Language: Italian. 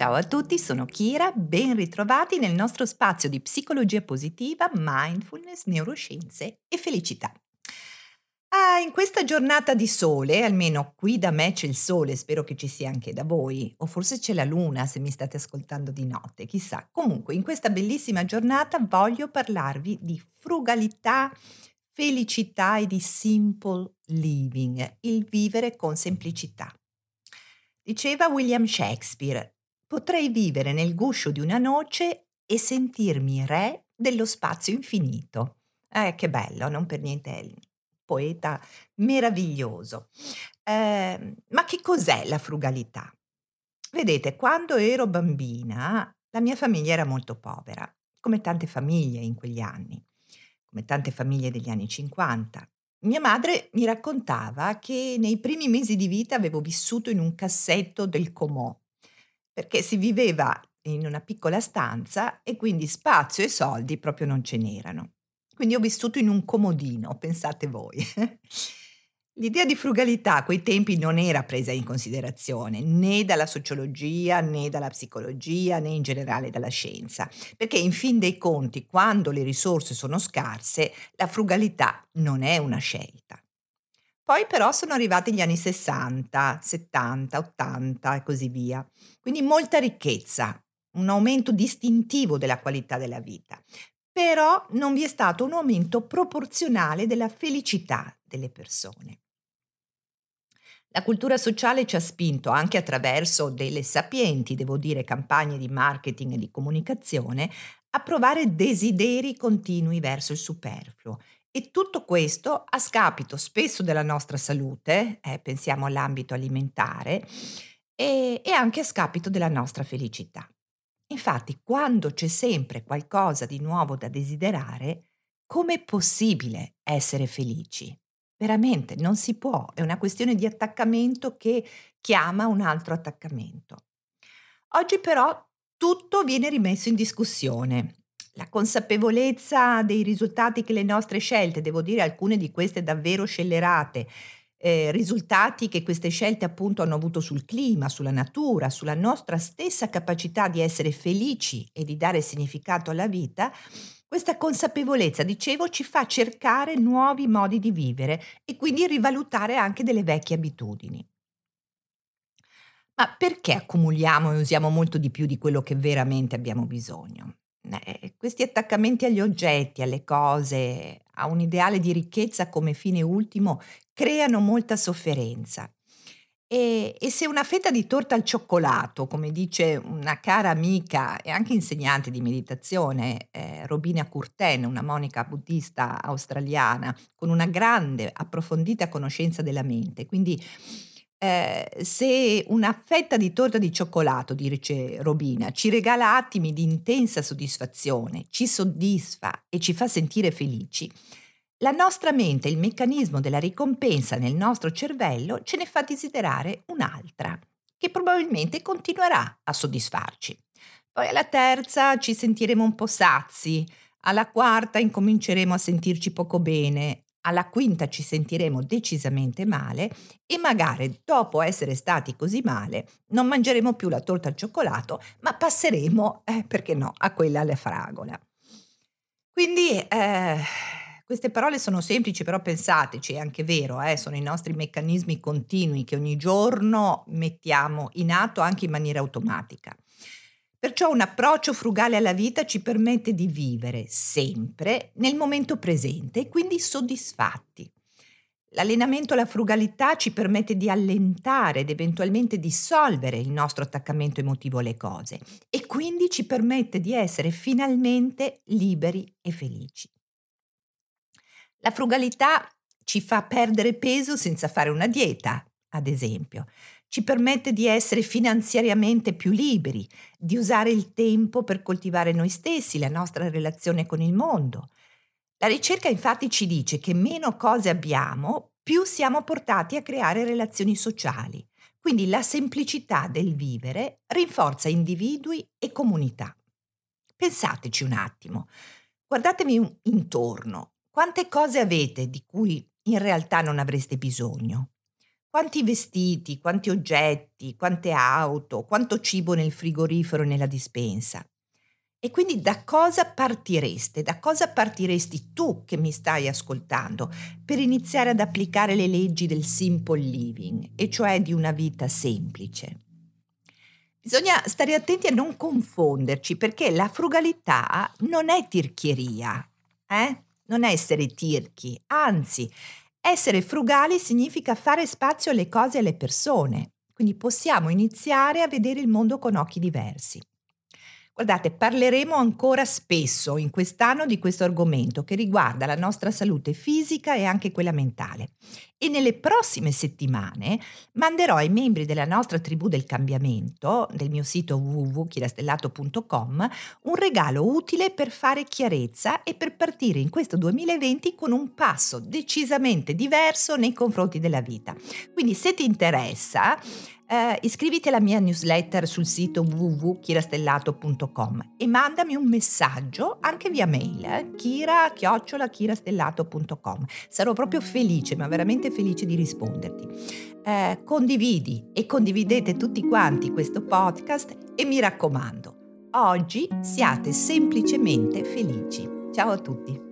Ciao a tutti, sono Kira, ben ritrovati nel nostro spazio di psicologia positiva, mindfulness, neuroscienze e felicità. Ah, in questa giornata di sole, almeno qui da me c'è il sole, spero che ci sia anche da voi, o forse c'è la luna se mi state ascoltando di notte, chissà. Comunque, in questa bellissima giornata voglio parlarvi di frugalità, felicità e di simple living, il vivere con semplicità. Diceva William Shakespeare, potrei vivere nel guscio di una noce e sentirmi re dello spazio infinito. Eh, che bello, non per niente poeta meraviglioso. Eh, ma che cos'è la frugalità? Vedete, quando ero bambina, la mia famiglia era molto povera, come tante famiglie in quegli anni, come tante famiglie degli anni 50. Mia madre mi raccontava che nei primi mesi di vita avevo vissuto in un cassetto del comò perché si viveva in una piccola stanza e quindi spazio e soldi proprio non ce n'erano. Quindi ho vissuto in un comodino, pensate voi. L'idea di frugalità a quei tempi non era presa in considerazione né dalla sociologia né dalla psicologia né in generale dalla scienza, perché in fin dei conti quando le risorse sono scarse la frugalità non è una scelta. Poi però sono arrivati gli anni 60, 70, 80 e così via. Quindi molta ricchezza, un aumento distintivo della qualità della vita. Però non vi è stato un aumento proporzionale della felicità delle persone. La cultura sociale ci ha spinto anche attraverso delle sapienti, devo dire, campagne di marketing e di comunicazione a provare desideri continui verso il superfluo e tutto questo a scapito spesso della nostra salute, eh, pensiamo all'ambito alimentare, e, e anche a scapito della nostra felicità. Infatti, quando c'è sempre qualcosa di nuovo da desiderare, com'è possibile essere felici? Veramente non si può, è una questione di attaccamento che chiama un altro attaccamento. Oggi però tutto viene rimesso in discussione la consapevolezza dei risultati che le nostre scelte, devo dire alcune di queste davvero scellerate, eh, risultati che queste scelte appunto hanno avuto sul clima, sulla natura, sulla nostra stessa capacità di essere felici e di dare significato alla vita, questa consapevolezza, dicevo, ci fa cercare nuovi modi di vivere e quindi rivalutare anche delle vecchie abitudini. Ma perché accumuliamo e usiamo molto di più di quello che veramente abbiamo bisogno? Eh, questi attaccamenti agli oggetti, alle cose, a un ideale di ricchezza come fine ultimo, creano molta sofferenza. E, e, se una fetta di torta al cioccolato, come dice una cara amica e anche insegnante di meditazione, eh, Robina Curten, una monica buddista australiana, con una grande, approfondita conoscenza della mente, quindi eh, se una fetta di torta di cioccolato, dice Robina, ci regala attimi di intensa soddisfazione, ci soddisfa e ci fa sentire felici, la nostra mente, il meccanismo della ricompensa nel nostro cervello ce ne fa desiderare un'altra, che probabilmente continuerà a soddisfarci. Poi alla terza ci sentiremo un po' sazi, alla quarta incominceremo a sentirci poco bene, alla quinta ci sentiremo decisamente male e magari dopo essere stati così male non mangeremo più la torta al cioccolato, ma passeremo, eh, perché no, a quella alla fragola. Quindi eh, queste parole sono semplici, però pensateci, è anche vero, eh, sono i nostri meccanismi continui che ogni giorno mettiamo in atto anche in maniera automatica. Perciò un approccio frugale alla vita ci permette di vivere sempre nel momento presente e quindi soddisfatti. L'allenamento alla frugalità ci permette di allentare ed eventualmente dissolvere il nostro attaccamento emotivo alle cose e quindi ci permette di essere finalmente liberi e felici. La frugalità ci fa perdere peso senza fare una dieta, ad esempio ci permette di essere finanziariamente più liberi, di usare il tempo per coltivare noi stessi, la nostra relazione con il mondo. La ricerca infatti ci dice che meno cose abbiamo, più siamo portati a creare relazioni sociali. Quindi la semplicità del vivere rinforza individui e comunità. Pensateci un attimo, guardatevi intorno, quante cose avete di cui in realtà non avreste bisogno? Quanti vestiti, quanti oggetti, quante auto, quanto cibo nel frigorifero e nella dispensa. E quindi da cosa partireste? Da cosa partiresti tu che mi stai ascoltando per iniziare ad applicare le leggi del simple living, e cioè di una vita semplice? Bisogna stare attenti a non confonderci perché la frugalità non è tirchieria, eh? non è essere tirchi, anzi, essere frugali significa fare spazio alle cose e alle persone, quindi possiamo iniziare a vedere il mondo con occhi diversi. Guardate, parleremo ancora spesso in quest'anno di questo argomento che riguarda la nostra salute fisica e anche quella mentale. E nelle prossime settimane manderò ai membri della nostra tribù del cambiamento, del mio sito www.chirastellato.com, un regalo utile per fare chiarezza e per partire in questo 2020 con un passo decisamente diverso nei confronti della vita. Quindi se ti interessa, eh, iscriviti alla mia newsletter sul sito www.chirastellato.com e mandami un messaggio anche via mail, eh, kira-chirastellato.com. Sarò proprio felice, ma veramente felice di risponderti. Eh, condividi e condividete tutti quanti questo podcast e mi raccomando, oggi siate semplicemente felici. Ciao a tutti.